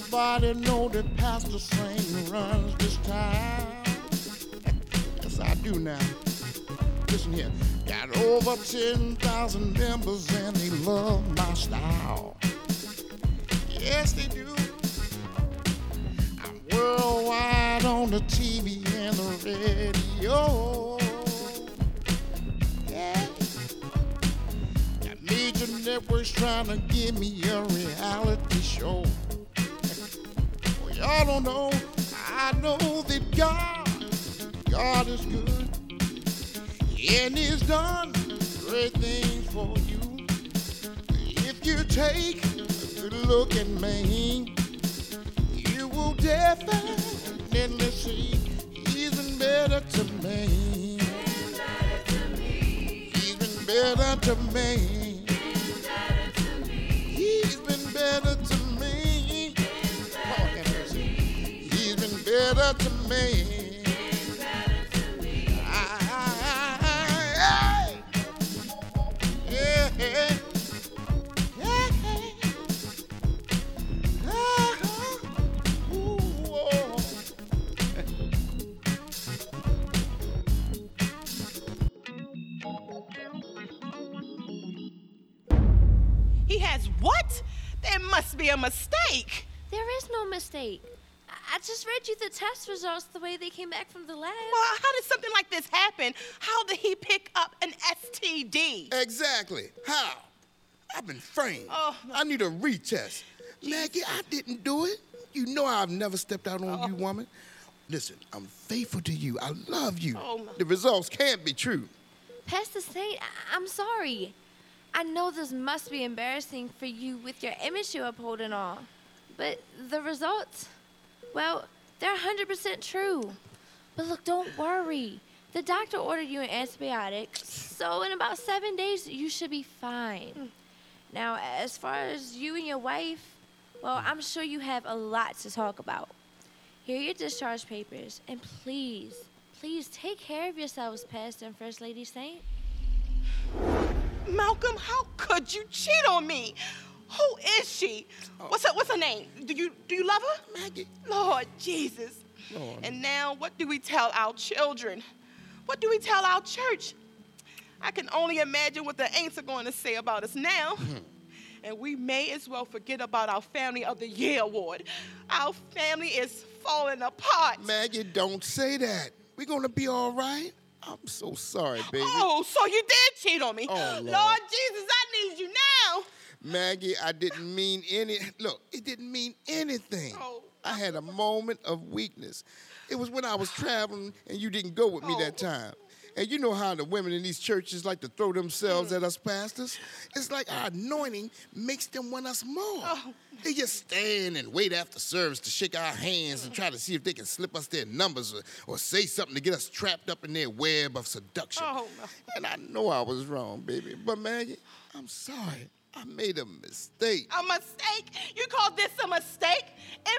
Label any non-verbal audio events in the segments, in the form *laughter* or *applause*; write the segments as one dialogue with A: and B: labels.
A: Everybody know that Pastor Saint runs this town. yes, I do now. Listen here. Got over 10,000 members and they love my style. Yes, they do. I'm worldwide on the TV and the radio. Yeah. Got major networks trying to give me a reality show. Y'all don't know. I know that God, God is good. And He's done great things for you. If you take a good look at me, you will definitely see He's been better to me. He's been better to me. Been better to me. I- yeah, yeah, yeah. Ooh.
B: He has what? There must be a mistake.
C: There is no mistake. I- I just read you the test results the way they came back from the lab.
B: Well, how did something like this happen? How did he pick up an STD?
A: Exactly. How? I've been framed.
B: Oh, no.
A: I need a retest. Maggie, I didn't do it. You know I've never stepped out on
B: Oh.
A: you, woman. Listen, I'm faithful to you. I love you.
B: Oh, no.
A: The results can't be true.
C: Pastor Saint, I- I'm sorry. I know this must be embarrassing for you with your image you uphold and all. But the results, well, they're 100% true. But look, don't worry. The doctor ordered you an antibiotic, so in about seven days, you should be fine. Mm. Now, as far as you and your wife, well, mm. I'm sure you have a lot to talk about. Here are your discharge papers, and please, please take care of yourselves, Pastor and First Lady Saint.
B: Malcolm, how could you cheat on me? Who is she? What's her What's her name? Do you Do you love her?
A: Maggie.
B: Lord Jesus.
A: Lord.
B: And now, what do we tell our children? What do we tell our church? I can only imagine what the Aints are going to say about us now. Hmm. and we may as well forget about our Family of the Year award. Our family is falling apart.
A: Maggie, don't say that. We're gonna be all right. I'm so sorry, baby.
B: Oh, so you did cheat on me.
A: Oh,
B: Lord.
A: Lord.
B: Jesus, I need you now.
A: Maggie, I didn't mean any. Look, it didn't mean anything.
B: Oh.
A: I had a moment of weakness. It was when I was traveling and you didn't go with me that
B: Oh.
A: time. And you know how the women in these churches like to throw themselves at mm. us pastors? It's like our anointing makes them want us more.
B: Oh.
A: They just stand and wait after service to shake our hands and try to see if they can slip us their numbers or, or say something to get us trapped up in their web of seduction.
B: Oh, no.
A: And I know I was wrong, baby. But Maggie, I'm sorry. I made a mistake.
B: A mistake? You call this a mistake?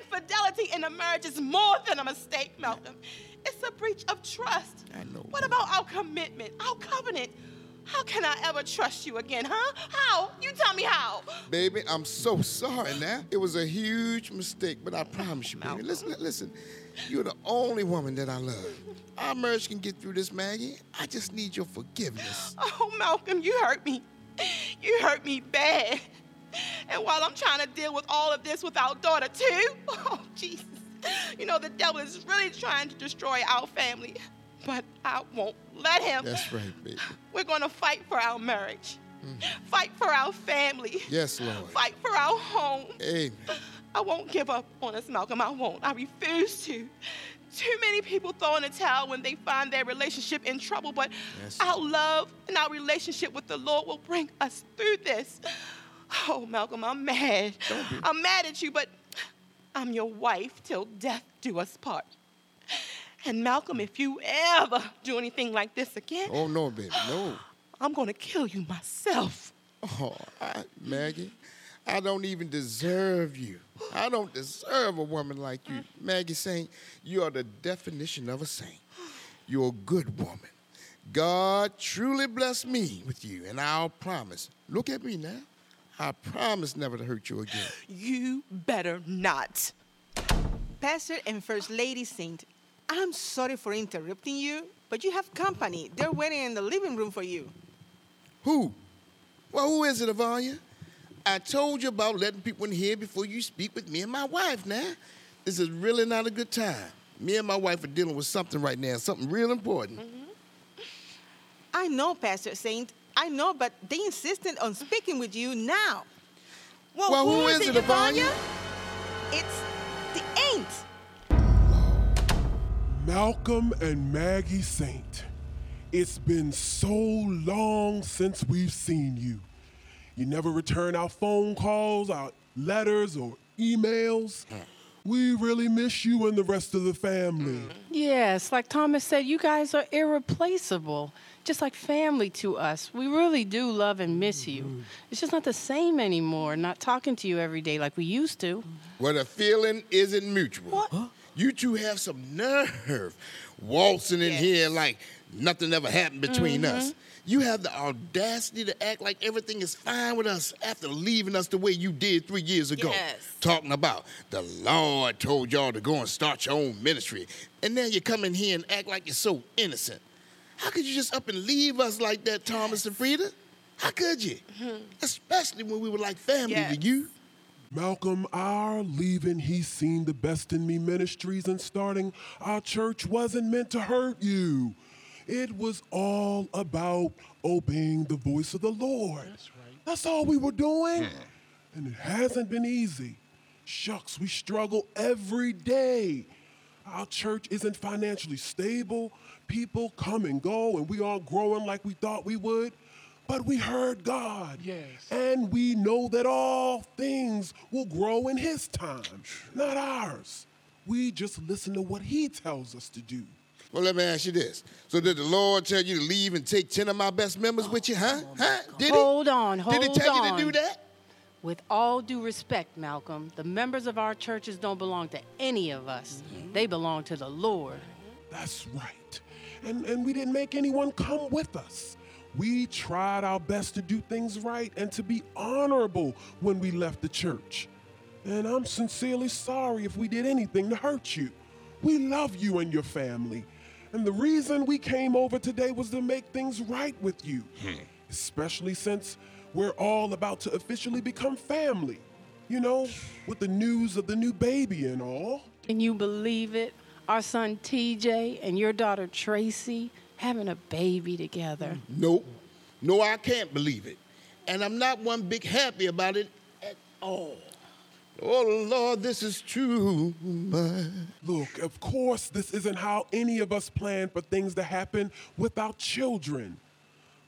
B: Infidelity in a marriage is more than a mistake, Malcolm. It's a breach of trust.
A: I know.
B: What about our commitment, our covenant? How can I ever trust you again, huh? How? You tell me how.
A: Baby, I'm so sorry now. It was a huge mistake, but I promise you, baby. Listen, listen. You're the only woman that I love. Our marriage can get through this, Maggie. I just need your forgiveness.
B: Oh, Malcolm, you hurt me. You hurt me bad. And while I'm trying to deal with all of this with our daughter, too, *laughs* oh, Jesus. You know, the devil is really trying to destroy our family. But I won't let him.
A: That's right, baby.
B: We're going to fight for our marriage, mm. fight for our family,
A: Yes, Lord.
B: fight for our home.
A: Amen.
B: I won't give up on us, Malcolm. I won't. I refuse to. Too many people throw in the towel when they find their relationship in trouble, but
A: Yes.
B: our love and our relationship with the Lord will bring us through this. Oh, Malcolm, I'm mad. I'm mad at you, but I'm your wife till death do us part. And Malcolm, if you ever do anything like this again,
A: Oh, no, baby. No.
B: I'm gonna kill you myself.
A: Oh, I, Maggie, I don't even deserve you. I don't deserve a woman like you. Maggie Saint, you are the definition of a saint. You're a good woman. God truly blessed me with you, and I'll promise. Look at me now. I promise never to hurt you again.
B: You better not.
D: Pastor and First Lady Saint, I'm sorry for interrupting you, but you have company. They're waiting in the living room for you.
A: Who? Well, who is it, Avalia? I told you about letting people in here before you speak with me and my wife now. This is really not a good time. Me and my wife are dealing with something right now, something real important. Mm-hmm.
D: I know, Pastor Saint. I know, but they insisted on speaking with you now.
A: Well, who is it, Ivania?
D: It's the Aint.
E: Malcolm and Maggie Saint. It's been so long since we've seen you. You never return our phone calls, our letters, or emails. We really miss you and the rest of the family.
F: Yes, like Thomas said, you guys are irreplaceable. Just like family to us. We really do love and miss you. It's just not the same anymore, not talking to you every day like we used to.
A: Well, the feeling isn't mutual.
F: What?
A: You two have some nerve waltzing in here like nothing ever happened between mm-hmm. us. You have the audacity to act like everything is fine with us after leaving us the way you did three years ago.
B: Yes.
A: Talking about the Lord told y'all to go and start your own ministry. And now you come in here and act like you're so innocent. How could you just up and leave us like that, Thomas and Frida? How could you? Mm-hmm. Especially when we were like family
B: Yes.
A: to you.
E: Malcolm, our leaving He's Seen the Best in Me Ministries and starting our church wasn't meant to hurt you. It was all about obeying the voice of the Lord. That's right. That's all we were doing. And it hasn't been easy. Shucks, we struggle every day. Our church isn't financially stable. People come and go, and we aren't growing like we thought we would. But we heard God.
G: Yes.
E: And we know that all things will grow in His time, not ours. We just listen to what He tells us to do.
A: Well, let me ask you this. So did the Lord tell you to leave and take 10 of my best members with you, huh? Oh, huh? Did he?
F: Hold
A: he?
F: on,
A: Did he
F: hold
A: tell you to do that?
F: With all due respect, Malcolm, the members of our churches don't belong to any of us. Mm-hmm. They belong to the Lord.
E: That's right. And, and we didn't make anyone come with us. We tried our best to do things right and to be honorable when we left the church. And I'm sincerely sorry if we did anything to hurt you. We love you and your family. And the reason we came over today was to make things right with you, hmm. especially since we're all about to officially become family. You know, with the news of the new baby and all.
F: Can you believe it? Our son TJ and your daughter Tracy having a baby together.
A: Nope. No, I can't believe it. And I'm not one big happy about it at all. Oh, Lord, this is true. My.
E: Look, of course, this isn't how any of us plan for things to happen without children.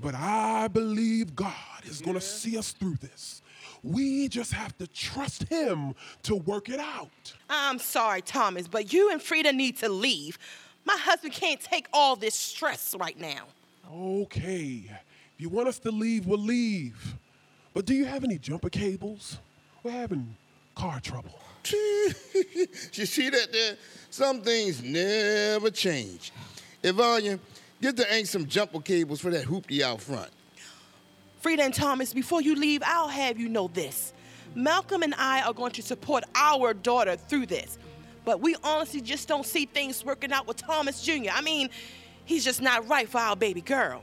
E: But I believe God is going to see us through this. We just have to trust Him to work it out.
B: I'm sorry, Thomas, but you and Frida need to leave. My husband can't take all this stress right now.
E: Okay, if you want us to leave, we'll leave. But do you have any jumper cables? We're having car trouble. *laughs*
A: you see that there? Some things never change. Ivania, get the Aint some jumper cables for that hoopty out front.
B: Frida and Thomas, before you leave, I'll have you know this. Malcolm and I are going to support our daughter through this. But we honestly just don't see things working out with Thomas Jr. I mean, he's just not right for our baby girl.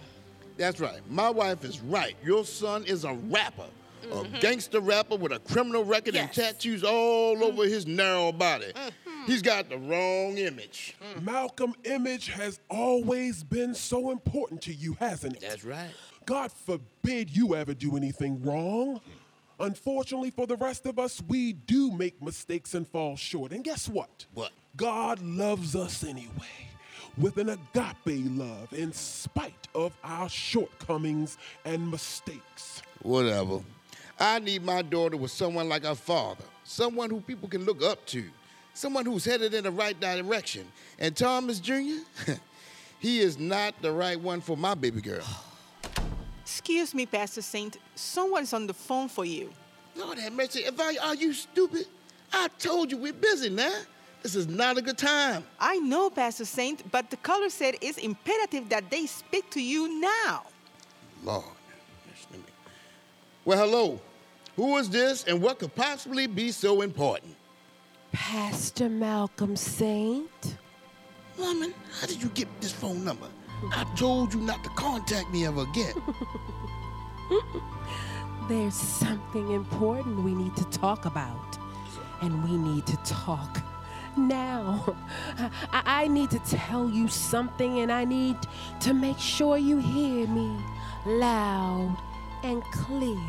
A: That's right. My wife is right. Your son is a rapper. A mm-hmm. gangster rapper with a criminal record
B: Yes.
A: and tattoos all over mm. his narrow body. Mm-hmm. He's got the wrong image. Mm.
E: Malcolm image has always been so important to you, hasn't it?
A: That's right.
E: God forbid you ever do anything wrong. Unfortunately for the rest of us, we do make mistakes and fall short. And guess what?
A: What?
E: God loves us anyway, with an agape love in spite of our shortcomings and mistakes.
A: Whatever. I need my daughter with someone like her father, someone who people can look up to, someone who's headed in the right direction. And Thomas Jr., *laughs* he is not the right one for my baby girl.
D: Excuse me, Pastor Saint. Someone's on the phone for you.
A: Lord have mercy. Ivania, are you stupid? I told you we're busy now. This is not a good time.
D: I know, Pastor Saint, but the caller said it's imperative that they speak to you now.
A: Lord. Yes, let me- Well, hello. Who is this and what could possibly be so important?
G: Pastor Malcolm Saint.
A: Woman, how did you get this phone number? I told you not to contact me ever again. *laughs*
G: There's something important we need to talk about. And we need to talk now. I, I need to tell you something, and I need to make sure you hear me loud and clear,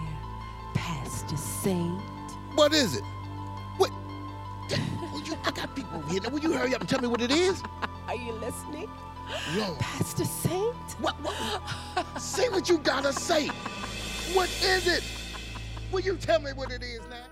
G: Pastor Saint.
A: What is it? What? Will you, I got people here. Now, will you hurry up and tell me what it is? *laughs*
G: Are you listening?
A: Lord.
G: Pastor Saint?
A: What, what? Say what you gotta say. What is it? Will you tell me what it is now?